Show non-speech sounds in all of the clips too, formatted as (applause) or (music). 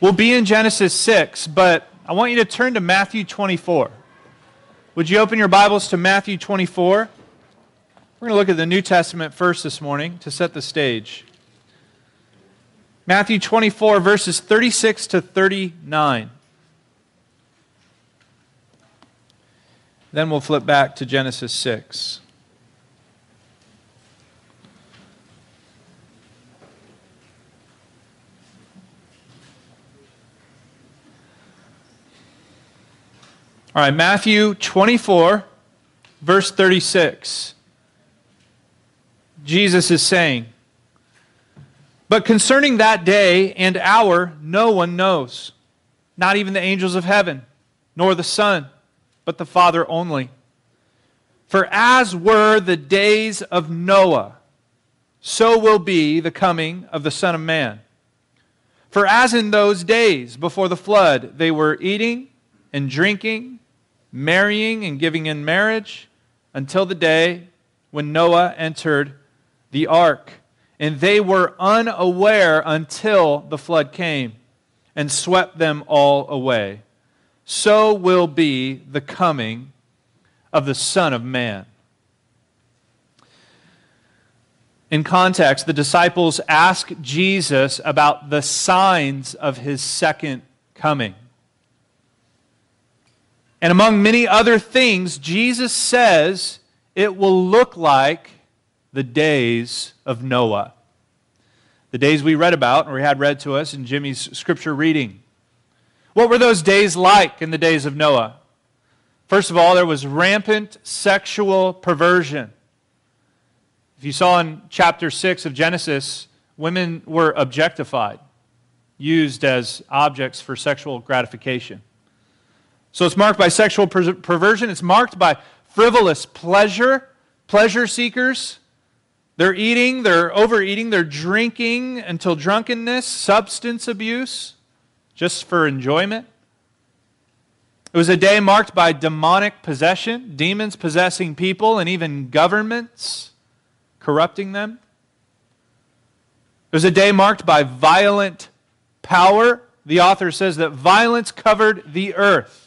We'll be in Genesis 6, but I want you to turn to Matthew 24. Would you open your Bibles to Matthew 24? We're going to look at the New Testament first this morning to set the stage. Matthew 24, verses 36 to 39. Then we'll flip back to Genesis 6. All right, Matthew 24, verse 36. Jesus is saying, But concerning that day and hour, no one knows, not even the angels of heaven, nor the Son, but the Father only. For as were the days of Noah, so will be the coming of the Son of Man. For as in those days before the flood, they were eating and drinking marrying and giving in marriage until the day when Noah entered the ark. And they were unaware until the flood came and swept them all away. So will be the coming of the Son of Man. In context, the disciples ask Jesus about the signs of his second coming. And among many other things, Jesus says it will look like the days of Noah. The days we read about, or we had read to us in Jimmy's scripture reading. What were those days like in the days of Noah? First of all, there was rampant sexual perversion. If you saw in chapter 6 of Genesis, women were objectified, used as objects for sexual gratification. So it's marked by sexual per- perversion, it's marked by frivolous pleasure, pleasure seekers. They're eating, they're overeating, they're drinking until drunkenness, substance abuse, just for enjoyment. It was a day marked by demonic possession, demons possessing people, and even governments corrupting them. It was a day marked by violent power. The author says that violence covered the earth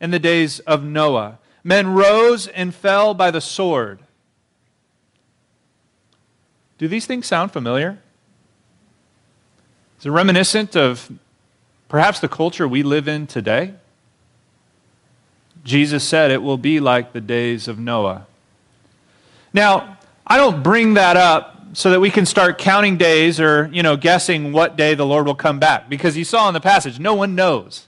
in the days of Noah. Men rose and fell by the sword. Do these things sound familiar? Is it reminiscent of perhaps the culture we live in today? Jesus said it will be like the days of Noah. Now, I don't bring that up so that we can start counting days or, you know, guessing what day the Lord will come back because you saw in the passage no one knows.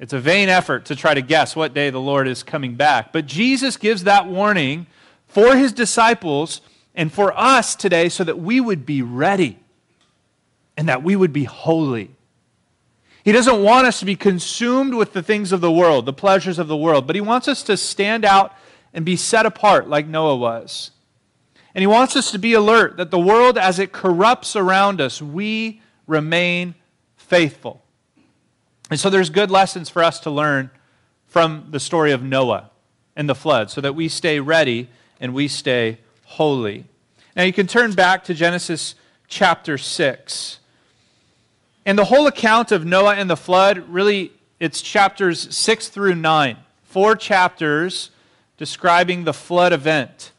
It's a vain effort to try to guess what day the Lord is coming back. But Jesus gives that warning for his disciples and for us today so that we would be ready and that we would be holy. He doesn't want us to be consumed with the things of the world, the pleasures of the world, but he wants us to stand out and be set apart like Noah was. And he wants us to be alert that the world, as it corrupts around us, we remain faithful. And so there's good lessons for us to learn from the story of Noah and the flood so that we stay ready and we stay holy. Now you can turn back to Genesis chapter 6. And the whole account of Noah and the flood, really, it's chapters 6 through 9. Four chapters describing the flood event.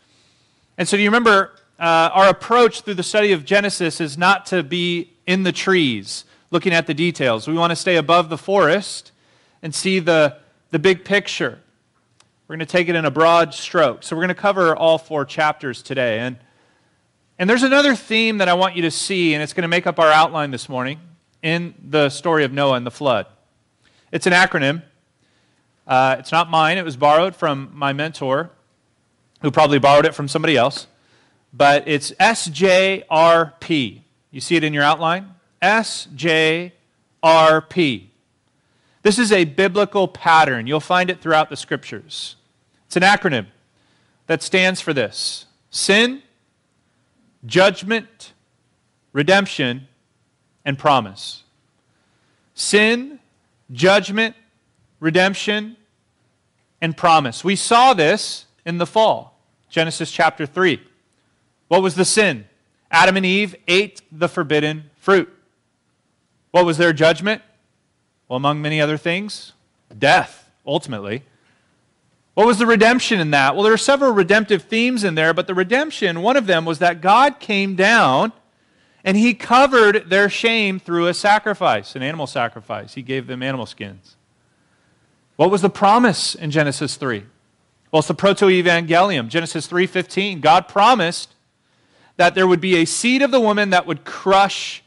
And so do you remember uh, our approach through the study of Genesis is not to be in the trees looking at the details. We want to stay above the forest and see the, the big picture. We're going to take it in a broad stroke. So we're going to cover all four chapters today. And, and there's another theme that I want you to see, and it's going to make up our outline this morning in the story of Noah and the flood. It's an acronym. Uh, it's not mine, it was borrowed from my mentor, who probably borrowed it from somebody else. But it's SJRP. You see it in your outline? SJRP. This is a biblical pattern. You'll find it throughout the scriptures. It's an acronym that stands for this sin, judgment, redemption, and promise. Sin, judgment, redemption, and promise. We saw this in the fall, Genesis chapter 3. What was the sin? Adam and Eve ate the forbidden fruit. What was their judgment? Well, among many other things, death, ultimately. What was the redemption in that? Well, there are several redemptive themes in there, but the redemption, one of them was that God came down and he covered their shame through a sacrifice, an animal sacrifice. He gave them animal skins. What was the promise in Genesis 3? Well, it's the proto-evangelium, Genesis 3:15. God promised that there would be a seed of the woman that would crush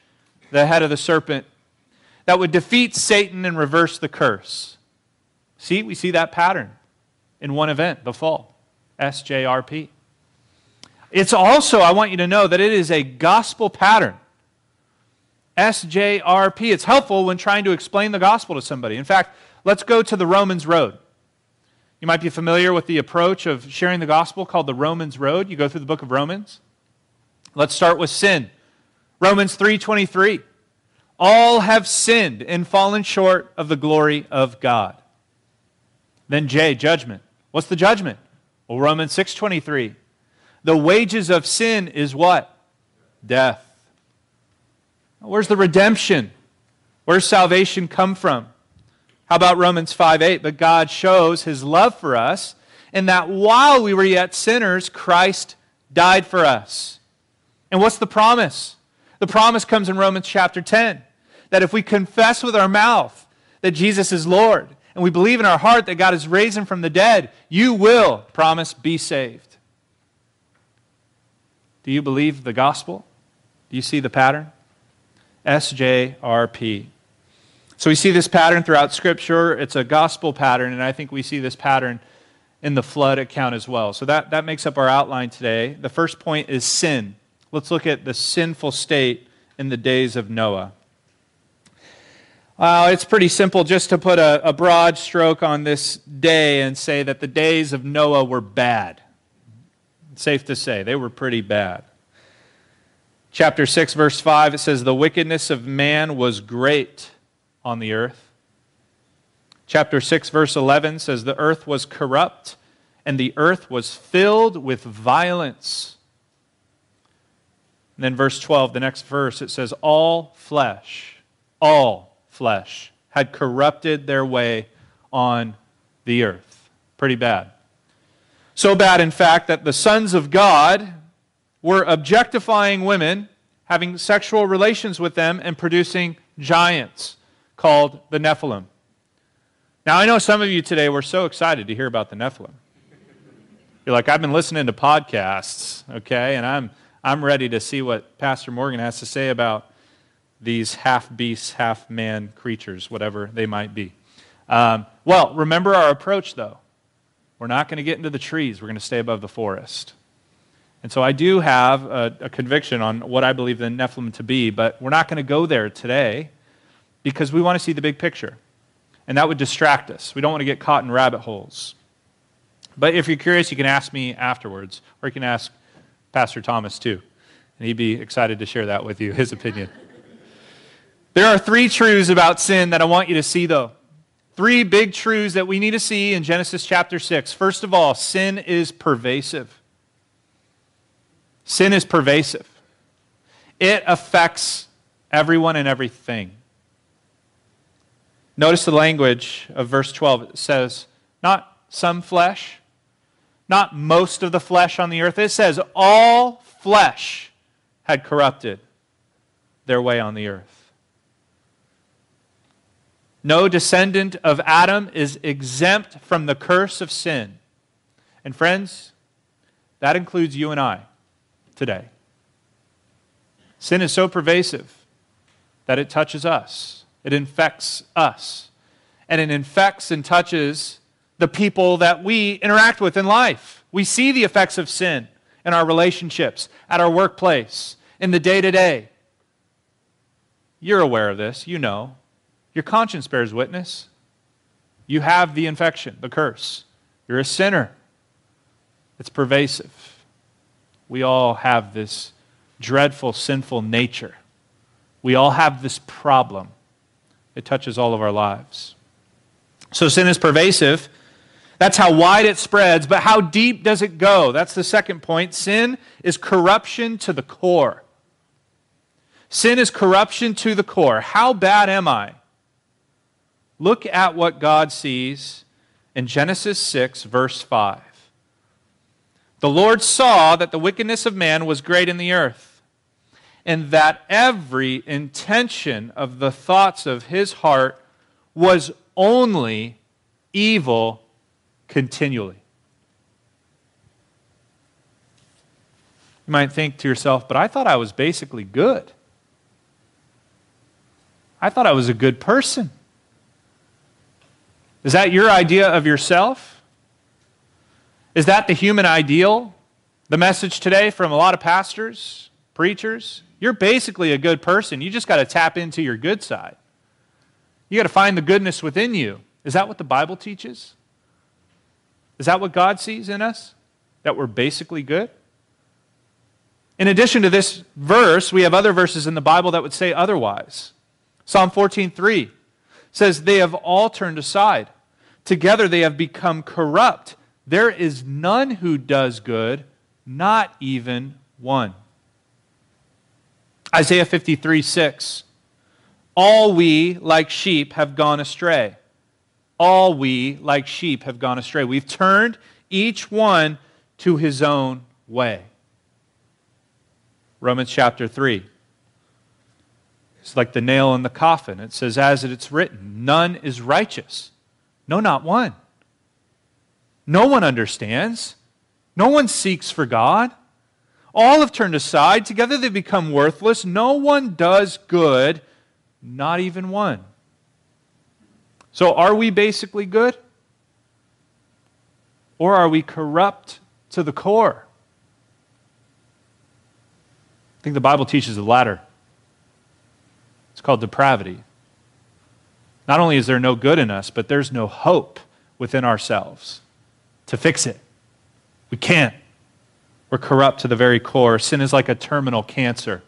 the head of the serpent, that would defeat Satan and reverse the curse. See, we see that pattern in one event, the fall. SJRP. It's also, I want you to know that it is a gospel pattern. SJRP. It's helpful when trying to explain the gospel to somebody. In fact, let's go to the Romans Road. You might be familiar with the approach of sharing the gospel called the Romans Road. You go through the book of Romans. Let's start with sin. Romans 3:23. All have sinned and fallen short of the glory of God. Then J, judgment. What's the judgment? Well, Romans 6:23. The wages of sin is what? Death. Where's the redemption? Where's salvation come from? How about Romans 5 8? But God shows his love for us in that while we were yet sinners, Christ died for us. And what's the promise? The promise comes in Romans chapter 10 that if we confess with our mouth that Jesus is Lord and we believe in our heart that God has raised from the dead, you will, promise, be saved. Do you believe the gospel? Do you see the pattern? SJRP. So we see this pattern throughout Scripture. It's a gospel pattern, and I think we see this pattern in the flood account as well. So that, that makes up our outline today. The first point is sin. Let's look at the sinful state in the days of Noah. Uh, it's pretty simple just to put a, a broad stroke on this day and say that the days of Noah were bad. Safe to say, they were pretty bad. Chapter 6, verse 5, it says, The wickedness of man was great on the earth. Chapter 6, verse 11 says, The earth was corrupt, and the earth was filled with violence. And then, verse 12, the next verse, it says, All flesh, all flesh had corrupted their way on the earth. Pretty bad. So bad, in fact, that the sons of God were objectifying women, having sexual relations with them, and producing giants called the Nephilim. Now, I know some of you today were so excited to hear about the Nephilim. You're like, I've been listening to podcasts, okay, and I'm, I'm ready to see what Pastor Morgan has to say about these half beasts, half man creatures, whatever they might be. Um, well, remember our approach, though. We're not going to get into the trees, we're going to stay above the forest. And so I do have a, a conviction on what I believe the Nephilim to be, but we're not going to go there today because we want to see the big picture. And that would distract us. We don't want to get caught in rabbit holes. But if you're curious, you can ask me afterwards, or you can ask Pastor Thomas too. And he'd be excited to share that with you, his opinion. there are three truths about sin that I want you to see, though. Three big truths that we need to see in Genesis chapter 6. First of all, sin is pervasive. Sin is pervasive, it affects everyone and everything. Notice the language of verse 12. It says, not some flesh, not most of the flesh on the earth. It says, all flesh had corrupted their way on the earth. No descendant of Adam is exempt from the curse of sin. And friends, that includes you and I today. Sin is so pervasive that it touches us. It infects us. And it infects and touches the people that we interact with in life. We see the effects of sin in our relationships, at our workplace, in the day to day. You're aware of this. You know. Your conscience bears witness. You have the infection, the curse. You're a sinner. It's pervasive. We all have this dreadful, sinful nature. We all have this problem. It touches all of our lives. So sin is pervasive. That's how wide it spreads, but how deep does it go? That's the second point. Sin is corruption to the core. Sin is corruption to the core. How bad am I? Look at what God sees in Genesis 6, verse 5. The Lord saw that the wickedness of man was great in the earth, and that every intention of the thoughts of his heart was only evil continually. You might think to yourself, but I thought I was basically good. I thought I was a good person. Is that your idea of yourself? Is that the human ideal? The message today from a lot of pastors, preachers? You're basically a good person. You just got to tap into your good side. You got to find the goodness within you. Is that what the Bible teaches? Is that what God sees in us? That we're basically good? In addition to this verse, we have other verses in the Bible that would say otherwise. Psalm 14:3 says they have all turned aside. Together they have become corrupt. There is none who does good, not even one. Isaiah 53 6. All we, like sheep, have gone astray. All we, like sheep, have gone astray. We've turned each one to his own way. Romans chapter 3. It's like the nail in the coffin. It says, as it's written, none is righteous. No, not one. No one understands. No one seeks for God. All have turned aside. Together they become worthless. No one does good, not even one. So are we basically good? Or are we corrupt to the core? I think the Bible teaches the latter. It's called depravity. Not only is there no good in us, but there's no hope within ourselves to fix it. We can't. We're corrupt to the very core. Sin is like a terminal cancer.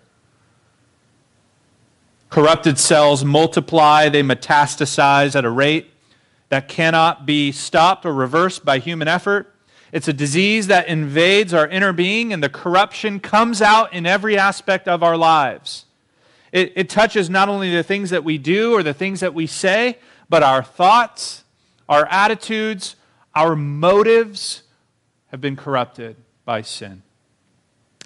Corrupted cells multiply, they metastasize at a rate that cannot be stopped or reversed by human effort. It's a disease that invades our inner being, and the corruption comes out in every aspect of our lives. It, it touches not only the things that we do or the things that we say, but our thoughts, our attitudes, our motives have been corrupted by sin.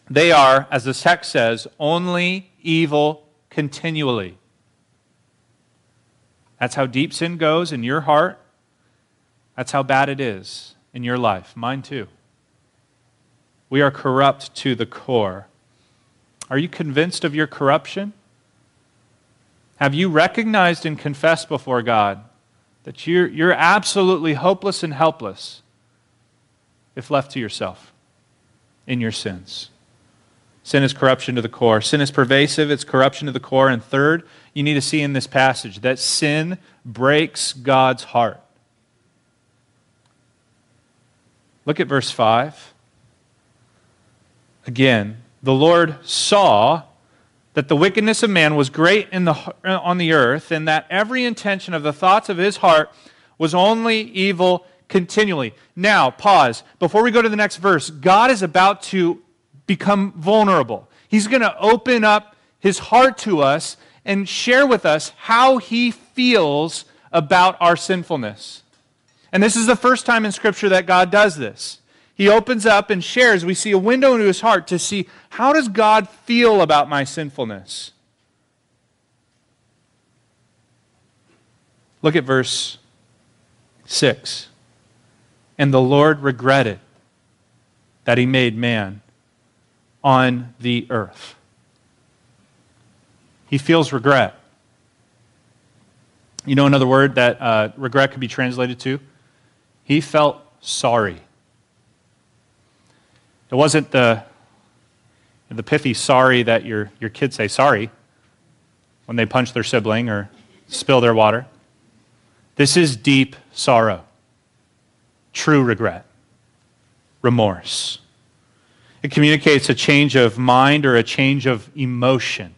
They are, as the text says, only evil continually. That's how deep sin goes in your heart. That's how bad it is in your life. Mine too. We are corrupt to the core. Are you convinced of your corruption? Have you recognized and confessed before God that you're, you're absolutely hopeless and helpless if left to yourself in your sins? Sin is corruption to the core. Sin is pervasive, it's corruption to the core. And third, you need to see in this passage that sin breaks God's heart. Look at verse 5. Again, the Lord saw that the wickedness of man was great in the, on the earth, and that every intention of the thoughts of his heart was only evil continually. Now, pause. Before we go to the next verse, God is about to become vulnerable. He's going to open up his heart to us and share with us how he feels about our sinfulness. And this is the first time in Scripture that God does this he opens up and shares. We see a window into his heart to see how does God feel about my sinfulness? Look at verse 6. And the Lord regretted that he made man on the earth. He feels regret. You know another word that uh, regret could be translated to? He felt sorry. It wasn't the, the pithy sorry that your, your kids say sorry when they punch their sibling or spill their water. This is deep sorrow, true regret, remorse. It communicates a change of mind or a change of emotion.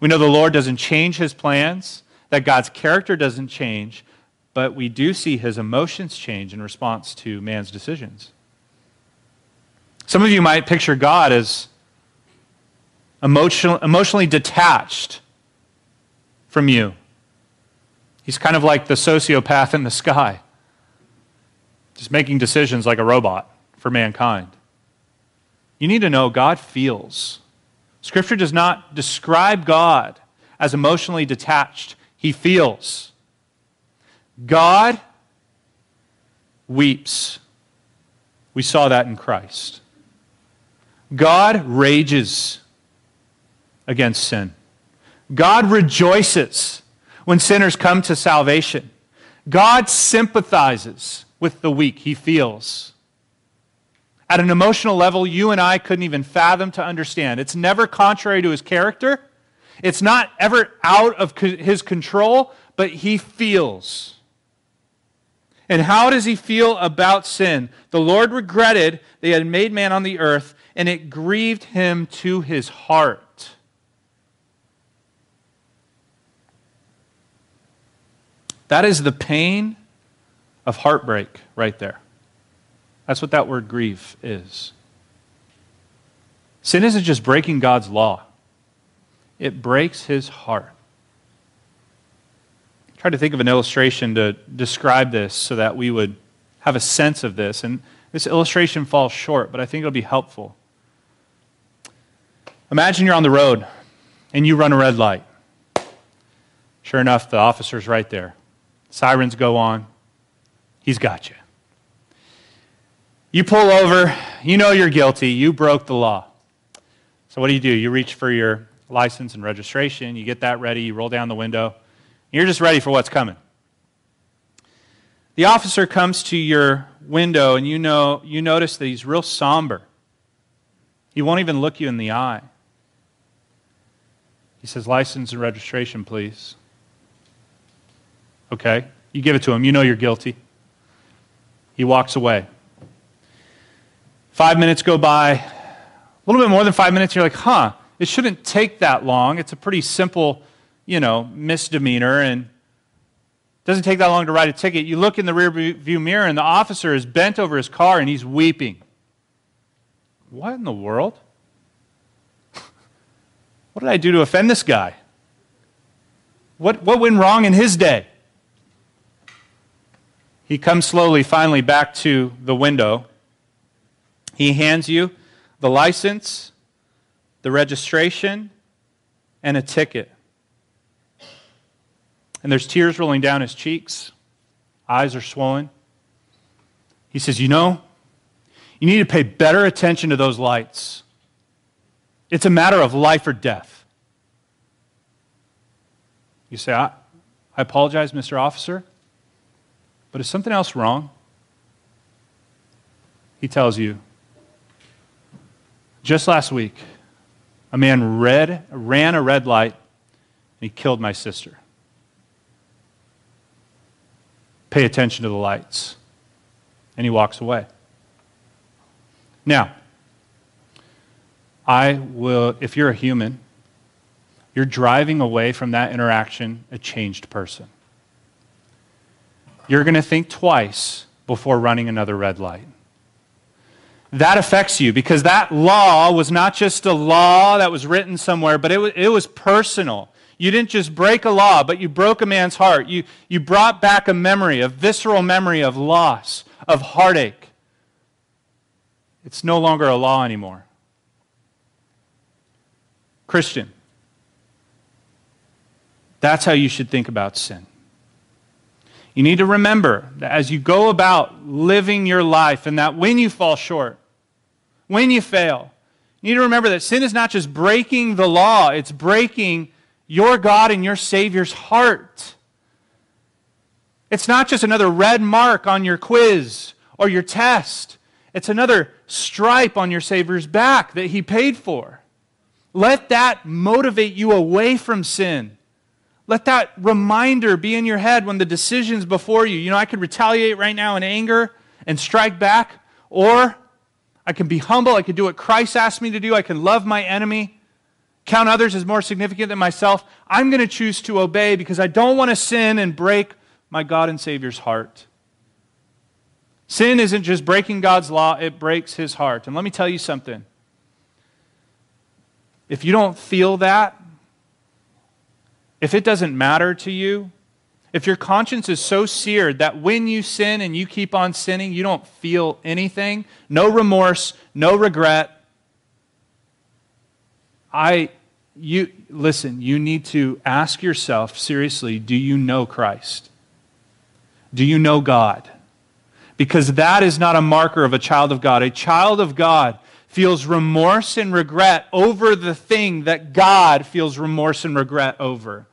We know the Lord doesn't change his plans, that God's character doesn't change, but we do see his emotions change in response to man's decisions. Some of you might picture God as emotional, emotionally detached from you. He's kind of like the sociopath in the sky, just making decisions like a robot for mankind. You need to know God feels. Scripture does not describe God as emotionally detached, He feels. God weeps. We saw that in Christ. God rages against sin. God rejoices when sinners come to salvation. God sympathizes with the weak, he feels. At an emotional level, you and I couldn't even fathom to understand. It's never contrary to his character, it's not ever out of his control, but he feels. And how does he feel about sin? The Lord regretted they had made man on the earth, and it grieved him to his heart. That is the pain of heartbreak right there. That's what that word grief is. Sin isn't just breaking God's law, it breaks his heart. I tried to think of an illustration to describe this so that we would have a sense of this. And this illustration falls short, but I think it'll be helpful. Imagine you're on the road and you run a red light. Sure enough, the officer's right there. Sirens go on. He's got you. You pull over. You know you're guilty. You broke the law. So, what do you do? You reach for your license and registration. You get that ready. You roll down the window. You're just ready for what's coming. The officer comes to your window, and you, know, you notice that he's real somber. He won't even look you in the eye. He says, License and registration, please. Okay? You give it to him. You know you're guilty. He walks away. Five minutes go by. A little bit more than five minutes, you're like, huh, it shouldn't take that long. It's a pretty simple, you know, misdemeanor and it doesn't take that long to write a ticket. You look in the rear view mirror and the officer is bent over his car and he's weeping. What in the world? (laughs) what did I do to offend this guy? What, what went wrong in his day? He comes slowly, finally, back to the window. He hands you the license, the registration, and a ticket. And there's tears rolling down his cheeks, eyes are swollen. He says, You know, you need to pay better attention to those lights. It's a matter of life or death. You say, I, I apologize, Mr. Officer. But is something else wrong? He tells you. Just last week, a man read, ran a red light and he killed my sister. Pay attention to the lights. And he walks away. Now, I will, if you're a human, you're driving away from that interaction a changed person you're going to think twice before running another red light. That affects you because that law was not just a law that was written somewhere, but it was, it was personal. You didn't just break a law, but you broke a man's heart. You, you brought back a memory, a visceral memory of loss, of heartache. It's no longer a law anymore. Christian, that's how you should think about sin. You need to remember that as you go about living your life, and that when you fall short, when you fail, you need to remember that sin is not just breaking the law, it's breaking your God and your Savior's heart. It's not just another red mark on your quiz or your test, it's another stripe on your Savior's back that He paid for. Let that motivate you away from sin let that reminder be in your head when the decision's before you. You know, I could retaliate right now in anger and strike back, or I can be humble. I can do what Christ asked me to do. I can love my enemy, count others as more significant than myself. I'm going to choose to obey because I don't want to sin and break my God and Savior's heart. Sin isn't just breaking God's law, it breaks his heart. And let me tell you something if you don't feel that, if it doesn't matter to you, if your conscience is so seared that when you sin and you keep on sinning, you don't feel anything, no remorse, no regret, I you listen, you need to ask yourself seriously, do you know Christ? Do you know God? Because that is not a marker of a child of God. A child of God feels remorse and regret over the thing that God feels remorse and regret over.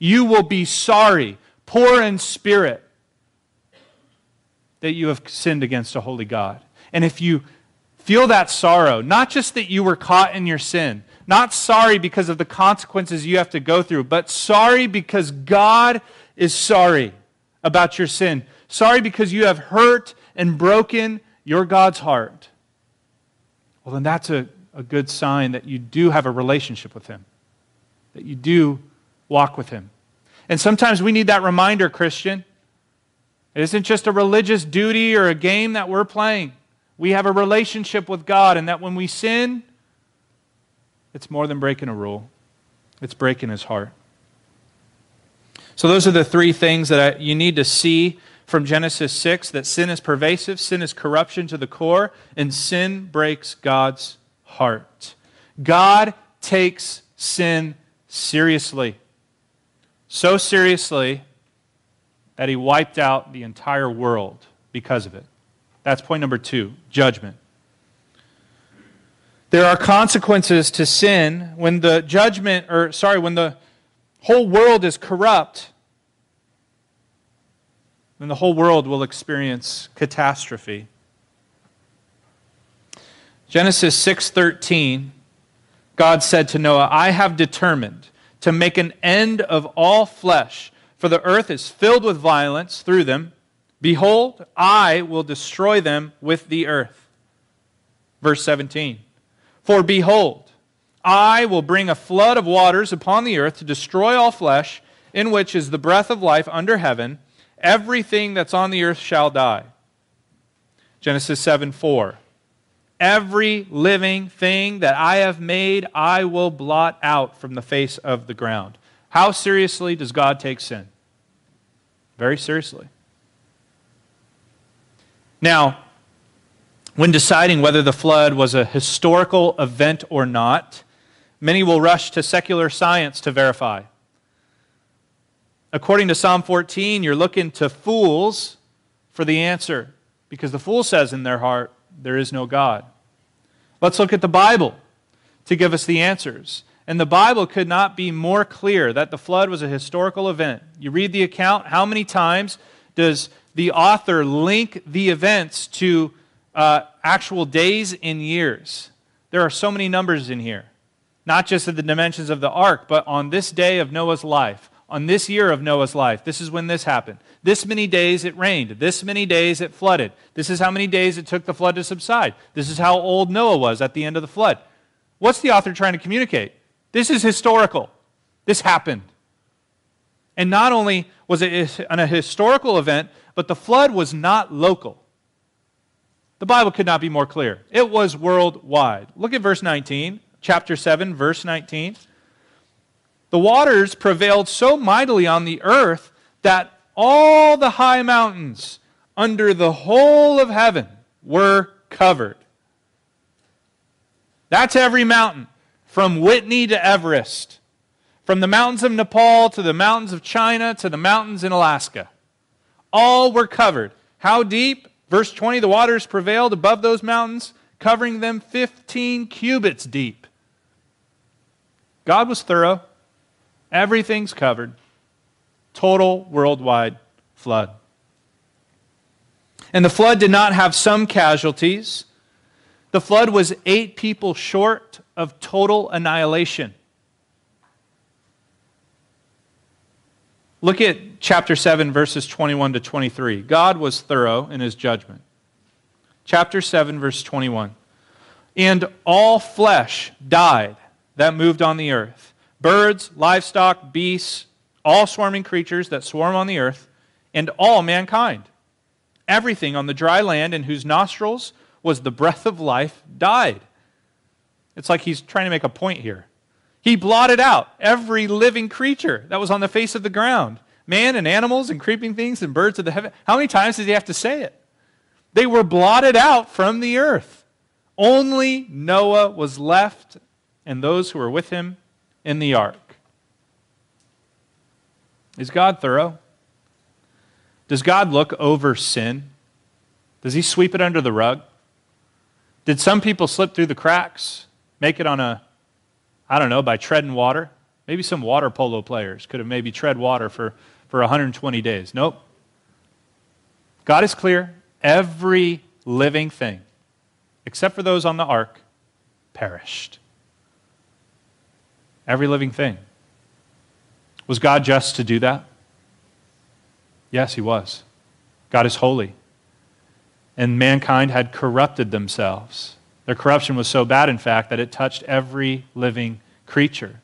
You will be sorry, poor in spirit, that you have sinned against a holy God. And if you feel that sorrow, not just that you were caught in your sin, not sorry because of the consequences you have to go through, but sorry because God is sorry about your sin. Sorry because you have hurt and broken your God's heart. Well, then that's a, a good sign that you do have a relationship with Him, that you do walk with Him. And sometimes we need that reminder, Christian. It isn't just a religious duty or a game that we're playing. We have a relationship with God, and that when we sin, it's more than breaking a rule, it's breaking his heart. So, those are the three things that I, you need to see from Genesis 6 that sin is pervasive, sin is corruption to the core, and sin breaks God's heart. God takes sin seriously. So seriously that he wiped out the entire world because of it. That's point number two judgment. There are consequences to sin when the judgment, or sorry, when the whole world is corrupt, then the whole world will experience catastrophe. Genesis 6:13 God said to Noah, "I have determined to make an end of all flesh, for the earth is filled with violence through them. Behold, I will destroy them with the earth." Verse 17. For behold, I will bring a flood of waters upon the earth to destroy all flesh, in which is the breath of life under heaven. Everything that's on the earth shall die. Genesis 7 4. Every living thing that I have made, I will blot out from the face of the ground. How seriously does God take sin? Very seriously. Now, when deciding whether the flood was a historical event or not, many will rush to secular science to verify. According to Psalm 14, you're looking to fools for the answer because the fool says in their heart, There is no God. Let's look at the Bible to give us the answers. And the Bible could not be more clear that the flood was a historical event. You read the account, how many times does the author link the events to uh, actual days and years. There are so many numbers in here, not just of the dimensions of the ark, but on this day of Noah's life, on this year of Noah's life, this is when this happened. This many days it rained. This many days it flooded. This is how many days it took the flood to subside. This is how old Noah was at the end of the flood. What's the author trying to communicate? This is historical. This happened. And not only was it a historical event, but the flood was not local. The Bible could not be more clear. It was worldwide. Look at verse 19, chapter 7, verse 19. The waters prevailed so mightily on the earth that all the high mountains under the whole of heaven were covered. That's every mountain, from Whitney to Everest, from the mountains of Nepal to the mountains of China to the mountains in Alaska. All were covered. How deep? Verse 20 the waters prevailed above those mountains, covering them 15 cubits deep. God was thorough. Everything's covered. Total worldwide flood. And the flood did not have some casualties. The flood was eight people short of total annihilation. Look at chapter 7, verses 21 to 23. God was thorough in his judgment. Chapter 7, verse 21. And all flesh died that moved on the earth birds, livestock, beasts, all swarming creatures that swarm on the earth, and all mankind. Everything on the dry land in whose nostrils was the breath of life died. It's like he's trying to make a point here. He blotted out every living creature that was on the face of the ground man and animals and creeping things and birds of the heaven. How many times did he have to say it? They were blotted out from the earth. Only Noah was left and those who were with him in the ark. Is God thorough? Does God look over sin? Does he sweep it under the rug? Did some people slip through the cracks, make it on a, I don't know, by treading water? Maybe some water polo players could have maybe tread water for, for 120 days. Nope. God is clear. Every living thing, except for those on the ark, perished. Every living thing. Was God just to do that? Yes, he was. God is holy. And mankind had corrupted themselves. Their corruption was so bad, in fact, that it touched every living creature.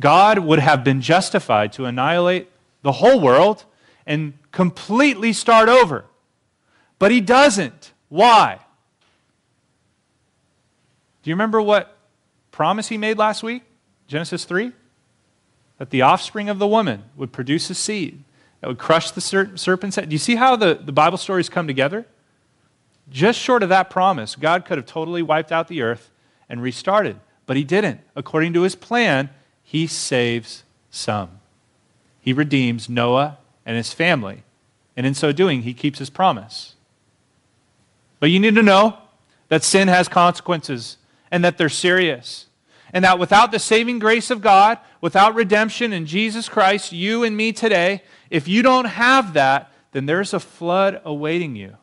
God would have been justified to annihilate the whole world and completely start over. But he doesn't. Why? Do you remember what promise he made last week? Genesis 3? That the offspring of the woman would produce a seed that would crush the serpent's head. Do you see how the, the Bible stories come together? Just short of that promise, God could have totally wiped out the earth and restarted, but he didn't. According to his plan, he saves some. He redeems Noah and his family, and in so doing, he keeps his promise. But you need to know that sin has consequences and that they're serious. And that without the saving grace of God, without redemption in Jesus Christ, you and me today, if you don't have that, then there's a flood awaiting you.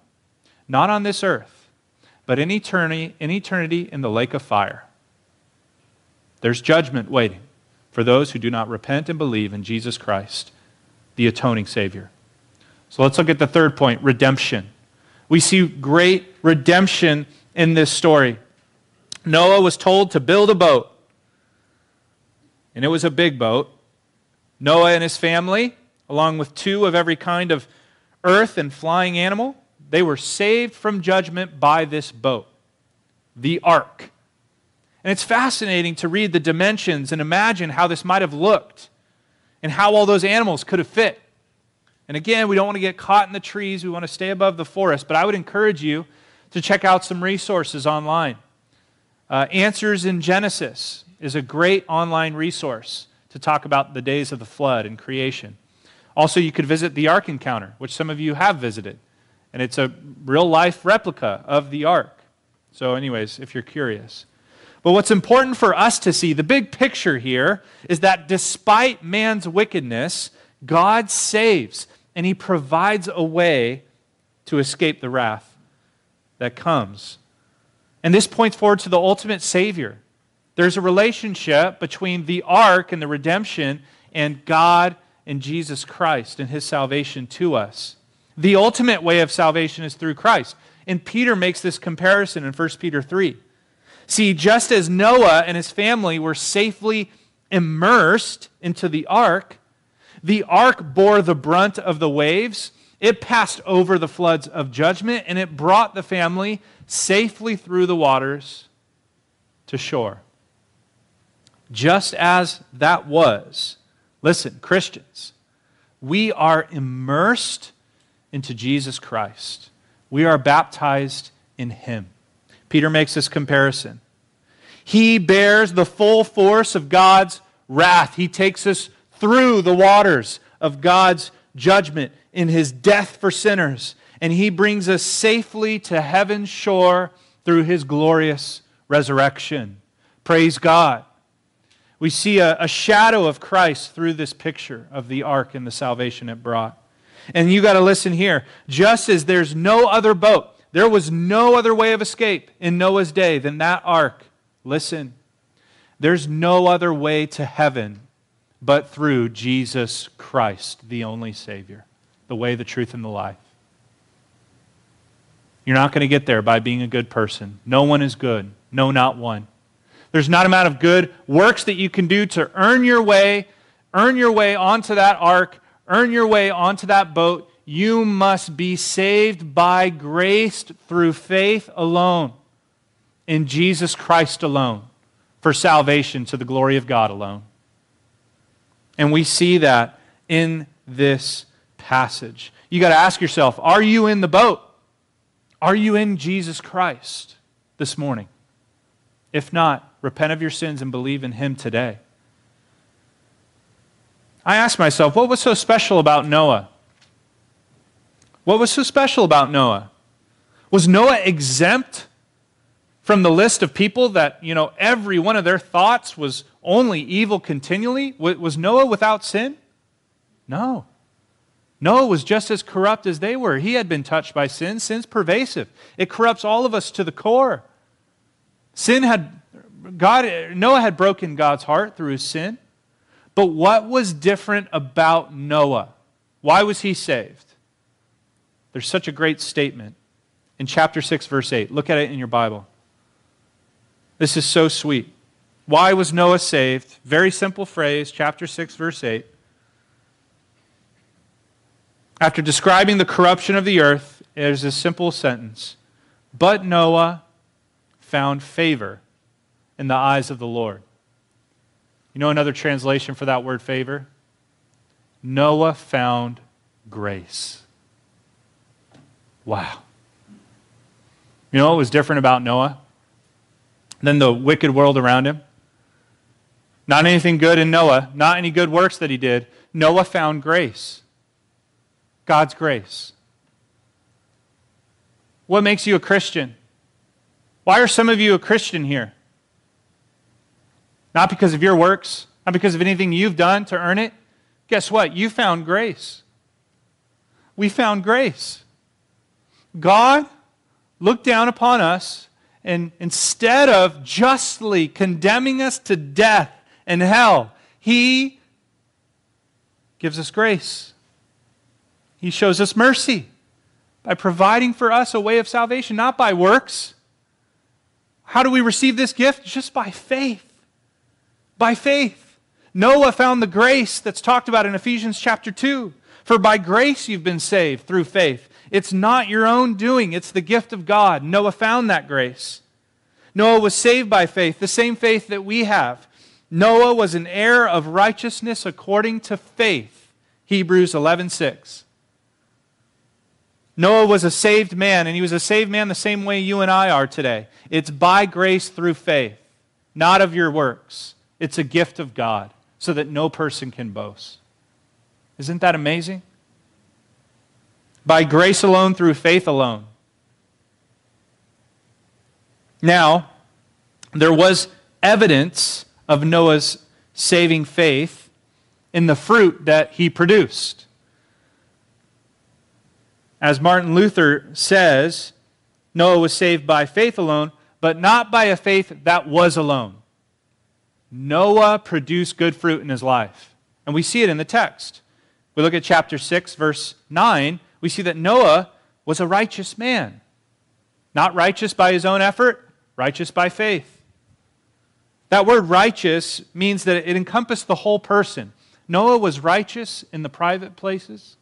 Not on this earth, but in eternity, in eternity in the lake of fire. There's judgment waiting for those who do not repent and believe in Jesus Christ, the atoning Savior. So let's look at the third point redemption. We see great redemption in this story. Noah was told to build a boat, and it was a big boat. Noah and his family along with two of every kind of earth and flying animal. They were saved from judgment by this boat, the ark. And it's fascinating to read the dimensions and imagine how this might have looked and how all those animals could have fit. And again, we don't want to get caught in the trees. We want to stay above the forest. But I would encourage you to check out some resources online. Uh, Answers in Genesis is a great online resource to talk about the days of the flood and creation. Also, you could visit the Ark Encounter, which some of you have visited. And it's a real life replica of the Ark. So, anyways, if you're curious. But what's important for us to see, the big picture here, is that despite man's wickedness, God saves and he provides a way to escape the wrath that comes. And this points forward to the ultimate Savior. There's a relationship between the ark and the redemption and God and Jesus Christ and his salvation to us. The ultimate way of salvation is through Christ. And Peter makes this comparison in 1 Peter 3. See, just as Noah and his family were safely immersed into the ark, the ark bore the brunt of the waves. It passed over the floods of judgment, and it brought the family safely through the waters to shore. Just as that was Listen, Christians, we are immersed into Jesus Christ. We are baptized in Him. Peter makes this comparison. He bears the full force of God's wrath. He takes us through the waters of God's judgment in His death for sinners. And He brings us safely to heaven's shore through His glorious resurrection. Praise God. We see a, a shadow of Christ through this picture of the ark and the salvation it brought. And you got to listen here. Just as there's no other boat, there was no other way of escape in Noah's day than that ark. Listen, there's no other way to heaven but through Jesus Christ, the only Savior, the way, the truth, and the life. You're not going to get there by being a good person. No one is good. No, not one. There's not a amount of good works that you can do to earn your way, earn your way onto that ark, earn your way onto that boat. You must be saved by grace through faith alone, in Jesus Christ alone. for salvation to the glory of God alone. And we see that in this passage. You got to ask yourself are you in the boat? Are you in Jesus Christ this morning? If not, repent of your sins and believe in Him today. I asked myself, what was so special about Noah? What was so special about Noah? Was Noah exempt from the list of people that, you know, every one of their thoughts was only evil continually? Was Noah without sin? No. Noah was just as corrupt as they were. He had been touched by sin. Sin's pervasive, it corrupts all of us to the core. Sin had, God, Noah had broken God's heart through his sin. But what was different about Noah? Why was he saved? There's such a great statement in chapter 6, verse 8. Look at it in your Bible. This is so sweet. Why was Noah saved? Very simple phrase, chapter 6, verse 8. After describing the corruption of the earth, there's a simple sentence But Noah found favor in the eyes of the Lord. You know another translation for that word favor? Noah found grace. Wow. You know what was different about Noah than the wicked world around him? Not anything good in Noah, not any good works that he did. Noah found grace. God's grace. What makes you a Christian? Why are some of you a Christian here? Not because of your works, not because of anything you've done to earn it. Guess what? You found grace. We found grace. God looked down upon us, and instead of justly condemning us to death and hell, He gives us grace. He shows us mercy by providing for us a way of salvation, not by works. How do we receive this gift? Just by faith by faith. Noah found the grace that's talked about in Ephesians chapter 2. For by grace you've been saved through faith. It's not your own doing, it's the gift of God. Noah found that grace. Noah was saved by faith, the same faith that we have. Noah was an heir of righteousness according to faith. Hebrews 11:6. Noah was a saved man, and he was a saved man the same way you and I are today. It's by grace through faith, not of your works. It's a gift of God so that no person can boast. Isn't that amazing? By grace alone, through faith alone. Now, there was evidence of Noah's saving faith in the fruit that he produced. As Martin Luther says, Noah was saved by faith alone, but not by a faith that was alone. Noah produced good fruit in his life. And we see it in the text. We look at chapter 6, verse 9. We see that Noah was a righteous man. Not righteous by his own effort, righteous by faith. That word righteous means that it encompassed the whole person. Noah was righteous in the private places,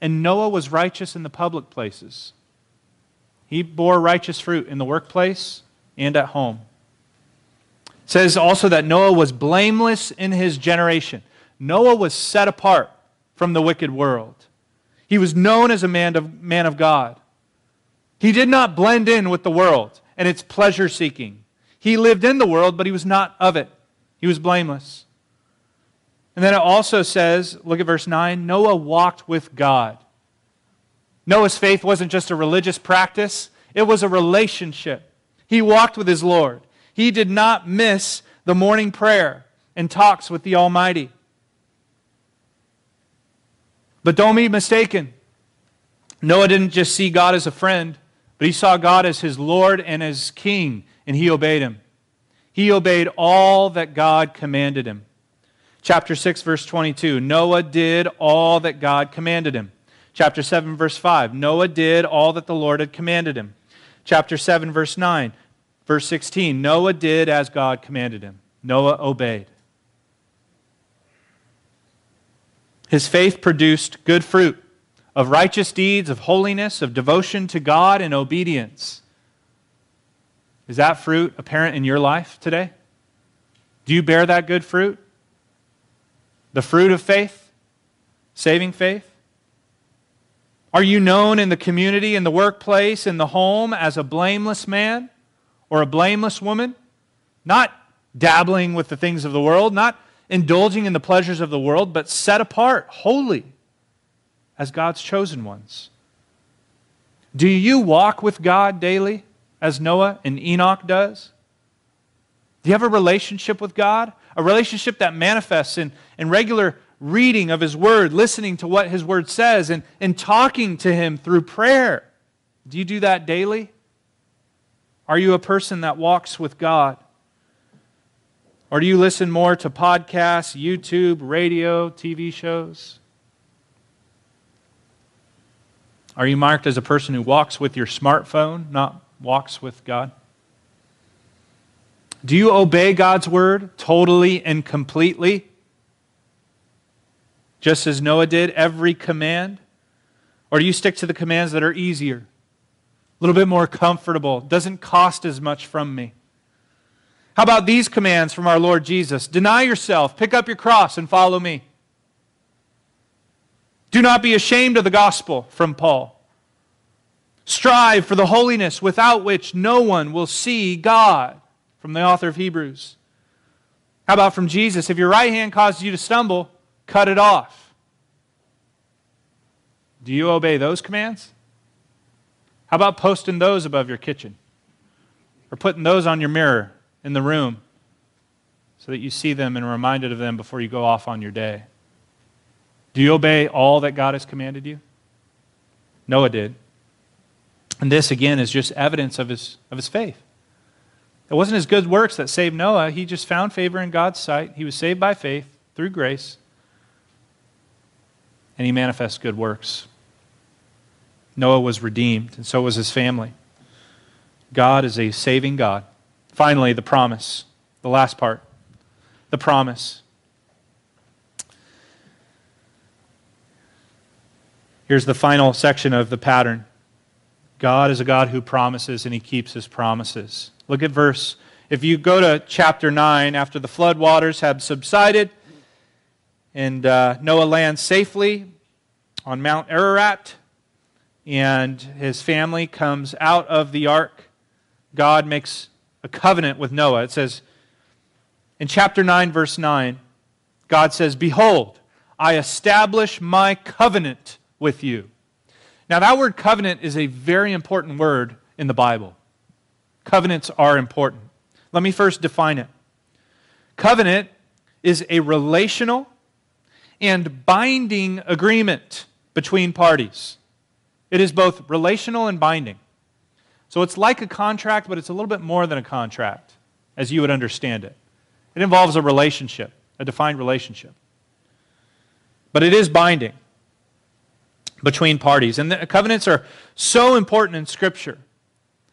and Noah was righteous in the public places. He bore righteous fruit in the workplace and at home says also that Noah was blameless in his generation. Noah was set apart from the wicked world. He was known as a man of, man of God. He did not blend in with the world and its pleasure seeking. He lived in the world, but he was not of it. He was blameless. And then it also says, look at verse 9 Noah walked with God. Noah's faith wasn't just a religious practice, it was a relationship. He walked with his Lord. He did not miss the morning prayer and talks with the Almighty. But don't be mistaken. Noah didn't just see God as a friend, but he saw God as his Lord and as King, and he obeyed him. He obeyed all that God commanded him. Chapter 6, verse 22 Noah did all that God commanded him. Chapter 7, verse 5 Noah did all that the Lord had commanded him. Chapter 7, verse 9 Verse 16 Noah did as God commanded him, Noah obeyed. His faith produced good fruit of righteous deeds, of holiness, of devotion to God, and obedience. Is that fruit apparent in your life today? Do you bear that good fruit? The fruit of faith? Saving faith? Are you known in the community, in the workplace, in the home as a blameless man or a blameless woman? Not dabbling with the things of the world, not indulging in the pleasures of the world, but set apart, holy, as God's chosen ones. Do you walk with God daily as Noah and Enoch does? Do you have a relationship with God? A relationship that manifests in, in regular reading of His Word, listening to what His Word says, and, and talking to Him through prayer. Do you do that daily? Are you a person that walks with God? Or do you listen more to podcasts, YouTube, radio, TV shows? Are you marked as a person who walks with your smartphone, not walks with God? Do you obey God's word totally and completely? Just as Noah did, every command? Or do you stick to the commands that are easier, little bit more comfortable, doesn't cost as much from me? How about these commands from our Lord Jesus? Deny yourself, pick up your cross, and follow me. Do not be ashamed of the gospel from Paul. Strive for the holiness without which no one will see God from the author of Hebrews. How about from Jesus? If your right hand causes you to stumble, cut it off. Do you obey those commands? How about posting those above your kitchen? Or putting those on your mirror in the room so that you see them and are reminded of them before you go off on your day? Do you obey all that God has commanded you? Noah did. And this, again, is just evidence of his, of his faith. It wasn't his good works that saved Noah. He just found favor in God's sight. He was saved by faith through grace, and he manifests good works. Noah was redeemed, and so was his family. God is a saving God. Finally, the promise, the last part. The promise. Here's the final section of the pattern God is a God who promises and he keeps his promises. Look at verse. If you go to chapter 9, after the flood waters have subsided and uh, Noah lands safely on Mount Ararat, and his family comes out of the ark, God makes a covenant with Noah. It says in chapter 9, verse 9, God says, Behold, I establish my covenant with you. Now, that word covenant is a very important word in the Bible. Covenants are important. Let me first define it. Covenant is a relational and binding agreement between parties. It is both relational and binding. So it's like a contract, but it's a little bit more than a contract, as you would understand it. It involves a relationship, a defined relationship. But it is binding between parties. And the covenants are so important in Scripture.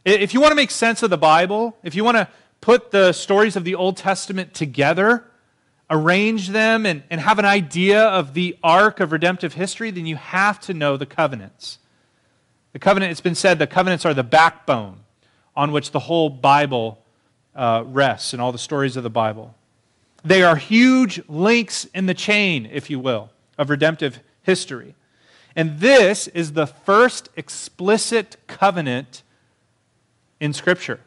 If you want to make sense of the Bible, if you want to put the stories of the Old Testament together, arrange them, and, and have an idea of the arc of redemptive history, then you have to know the covenants. The covenant, it's been said, the covenants are the backbone on which the whole Bible uh, rests and all the stories of the Bible. They are huge links in the chain, if you will, of redemptive history. And this is the first explicit covenant in Scripture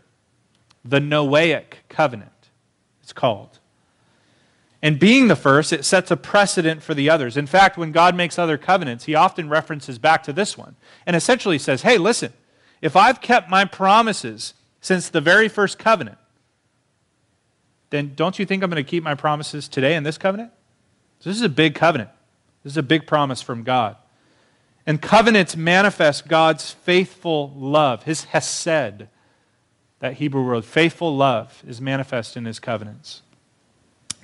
the Noahic covenant, it's called. And being the first, it sets a precedent for the others. In fact, when God makes other covenants, he often references back to this one and essentially says, hey, listen, if I've kept my promises since the very first covenant, then don't you think I'm going to keep my promises today in this covenant? So this is a big covenant. This is a big promise from God. And covenants manifest God's faithful love, his hesed, that Hebrew word. Faithful love is manifest in his covenants.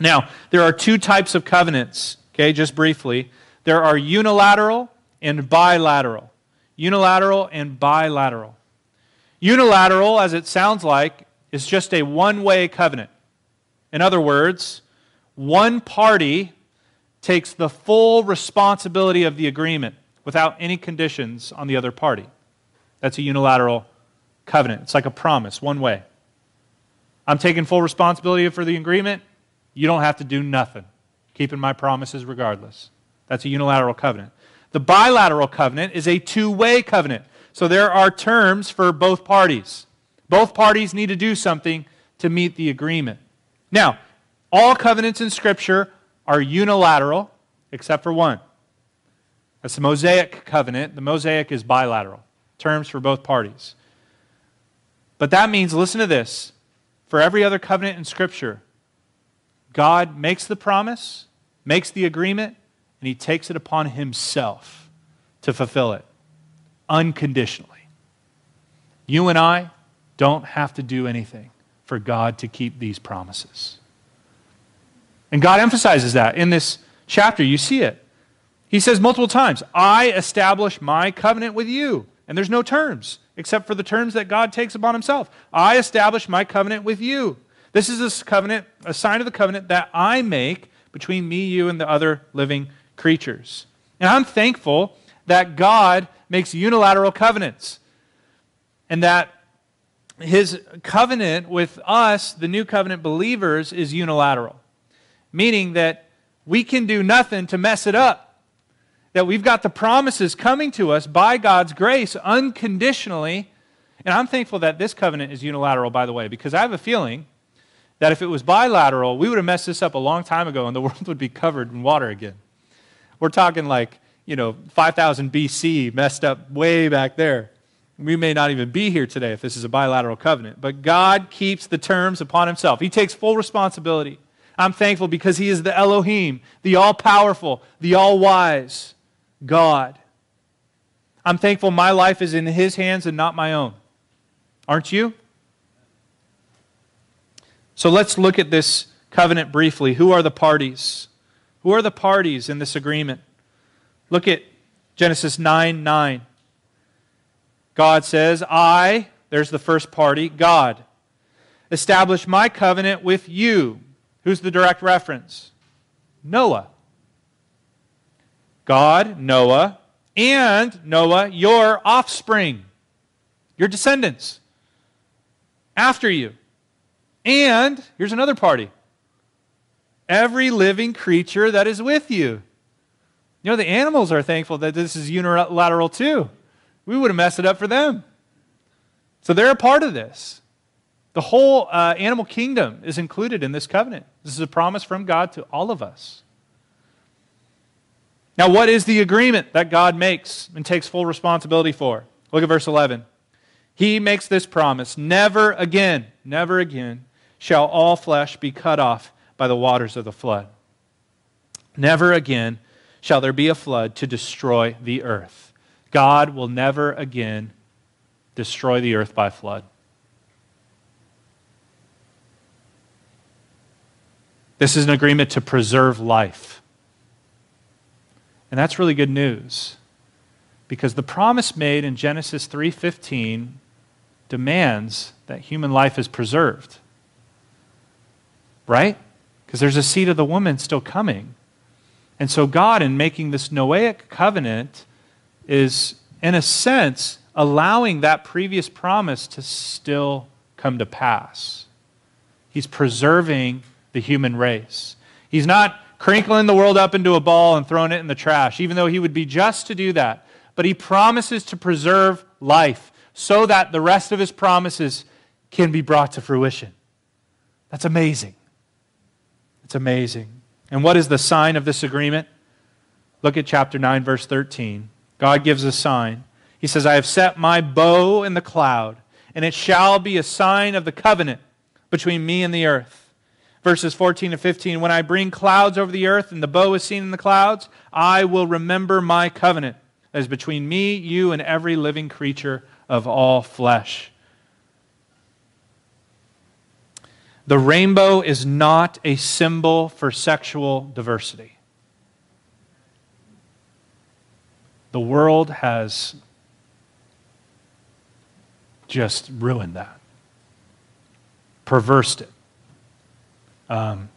Now, there are two types of covenants, okay, just briefly. There are unilateral and bilateral. Unilateral and bilateral. Unilateral, as it sounds like, is just a one way covenant. In other words, one party takes the full responsibility of the agreement without any conditions on the other party. That's a unilateral covenant. It's like a promise, one way. I'm taking full responsibility for the agreement. You don't have to do nothing. Keeping my promises regardless. That's a unilateral covenant. The bilateral covenant is a two way covenant. So there are terms for both parties. Both parties need to do something to meet the agreement. Now, all covenants in Scripture are unilateral except for one. That's the Mosaic covenant. The Mosaic is bilateral, terms for both parties. But that means, listen to this for every other covenant in Scripture, God makes the promise, makes the agreement, and he takes it upon himself to fulfill it unconditionally. You and I don't have to do anything for God to keep these promises. And God emphasizes that in this chapter. You see it. He says multiple times, I establish my covenant with you. And there's no terms except for the terms that God takes upon himself. I establish my covenant with you. This is a covenant, a sign of the covenant that I make between me, you, and the other living creatures. And I'm thankful that God makes unilateral covenants and that his covenant with us, the new covenant believers, is unilateral, meaning that we can do nothing to mess it up. That we've got the promises coming to us by God's grace unconditionally. And I'm thankful that this covenant is unilateral, by the way, because I have a feeling that if it was bilateral, we would have messed this up a long time ago and the (laughs) world would be covered in water again. We're talking like, you know, 5000 BC, messed up way back there. We may not even be here today if this is a bilateral covenant. But God keeps the terms upon himself. He takes full responsibility. I'm thankful because he is the Elohim, the all powerful, the all wise God. I'm thankful my life is in his hands and not my own. Aren't you? So let's look at this covenant briefly. Who are the parties? Who are the parties in this agreement? Look at Genesis 9 9. God says, I, there's the first party, God, establish my covenant with you. Who's the direct reference? Noah. God, Noah, and Noah, your offspring, your descendants, after you. And here's another party every living creature that is with you. You know, the animals are thankful that this is unilateral too. We would have messed it up for them. So they're a part of this. The whole uh, animal kingdom is included in this covenant. This is a promise from God to all of us. Now, what is the agreement that God makes and takes full responsibility for? Look at verse 11. He makes this promise Never again, never again shall all flesh be cut off by the waters of the flood. Never again shall there be a flood to destroy the earth. God will never again destroy the earth by flood. This is an agreement to preserve life. And that's really good news because the promise made in Genesis 3:15 demands that human life is preserved right? Because there's a seed of the woman still coming. And so, God, in making this Noahic covenant, is, in a sense, allowing that previous promise to still come to pass. He's preserving the human race. He's not crinkling the world up into a ball and throwing it in the trash, even though he would be just to do that. But he promises to preserve life so that the rest of his promises can be brought to fruition. That's amazing. It's amazing. And what is the sign of this agreement? Look at chapter 9, verse 13. God gives a sign. He says, I have set my bow in the cloud, and it shall be a sign of the covenant between me and the earth. Verses 14 and 15 When I bring clouds over the earth, and the bow is seen in the clouds, I will remember my covenant that is between me, you, and every living creature of all flesh. The rainbow is not a symbol for sexual diversity. The world has just ruined that, perversed it. Um,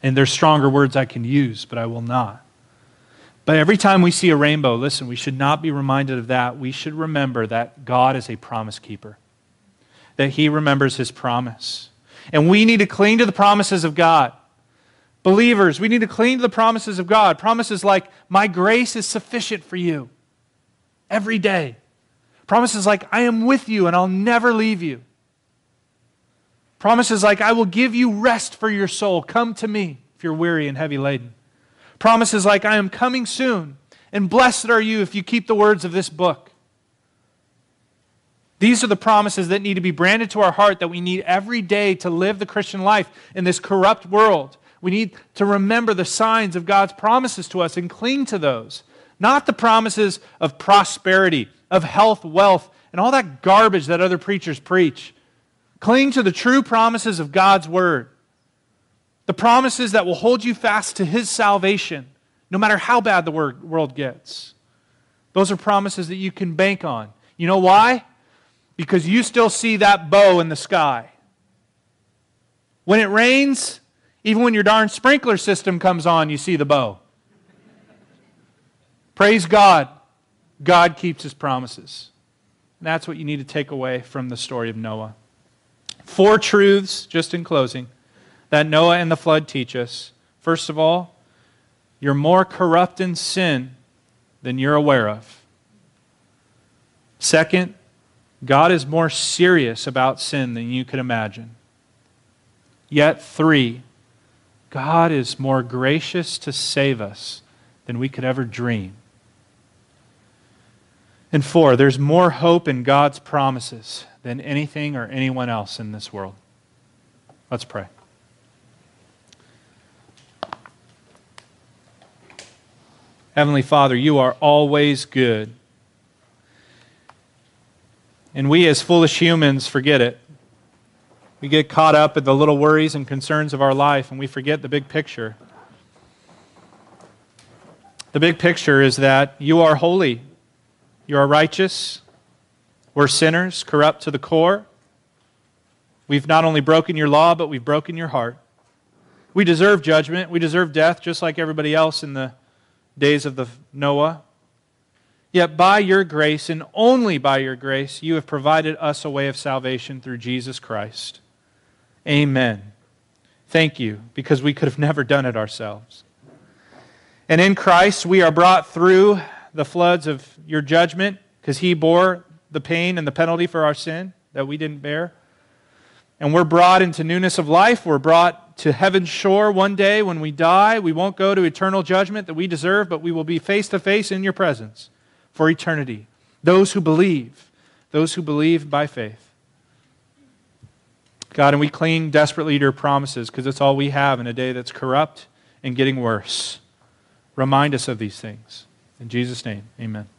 and there's stronger words I can use, but I will not. But every time we see a rainbow, listen, we should not be reminded of that. We should remember that God is a promise keeper, that He remembers His promise. And we need to cling to the promises of God. Believers, we need to cling to the promises of God. Promises like, My grace is sufficient for you every day. Promises like, I am with you and I'll never leave you. Promises like, I will give you rest for your soul. Come to me if you're weary and heavy laden. Promises like, I am coming soon, and blessed are you if you keep the words of this book. These are the promises that need to be branded to our heart that we need every day to live the Christian life in this corrupt world. We need to remember the signs of God's promises to us and cling to those, not the promises of prosperity, of health, wealth, and all that garbage that other preachers preach. Cling to the true promises of God's Word. The promises that will hold you fast to His salvation, no matter how bad the world gets. Those are promises that you can bank on. You know why? Because you still see that bow in the sky. When it rains, even when your darn sprinkler system comes on, you see the bow. Praise God. God keeps his promises. And that's what you need to take away from the story of Noah. Four truths, just in closing, that Noah and the flood teach us. First of all, you're more corrupt in sin than you're aware of. Second, God is more serious about sin than you could imagine. Yet, three, God is more gracious to save us than we could ever dream. And four, there's more hope in God's promises than anything or anyone else in this world. Let's pray. Heavenly Father, you are always good. And we, as foolish humans, forget it. We get caught up in the little worries and concerns of our life, and we forget the big picture. The big picture is that you are holy, you are righteous, we're sinners, corrupt to the core. We've not only broken your law, but we've broken your heart. We deserve judgment. We deserve death just like everybody else in the days of the Noah. Yet by your grace and only by your grace, you have provided us a way of salvation through Jesus Christ. Amen. Thank you, because we could have never done it ourselves. And in Christ, we are brought through the floods of your judgment because he bore the pain and the penalty for our sin that we didn't bear. And we're brought into newness of life. We're brought to heaven's shore one day when we die. We won't go to eternal judgment that we deserve, but we will be face to face in your presence for eternity. Those who believe, those who believe by faith. God, and we cling desperately to your promises because it's all we have in a day that's corrupt and getting worse. Remind us of these things. In Jesus' name, amen.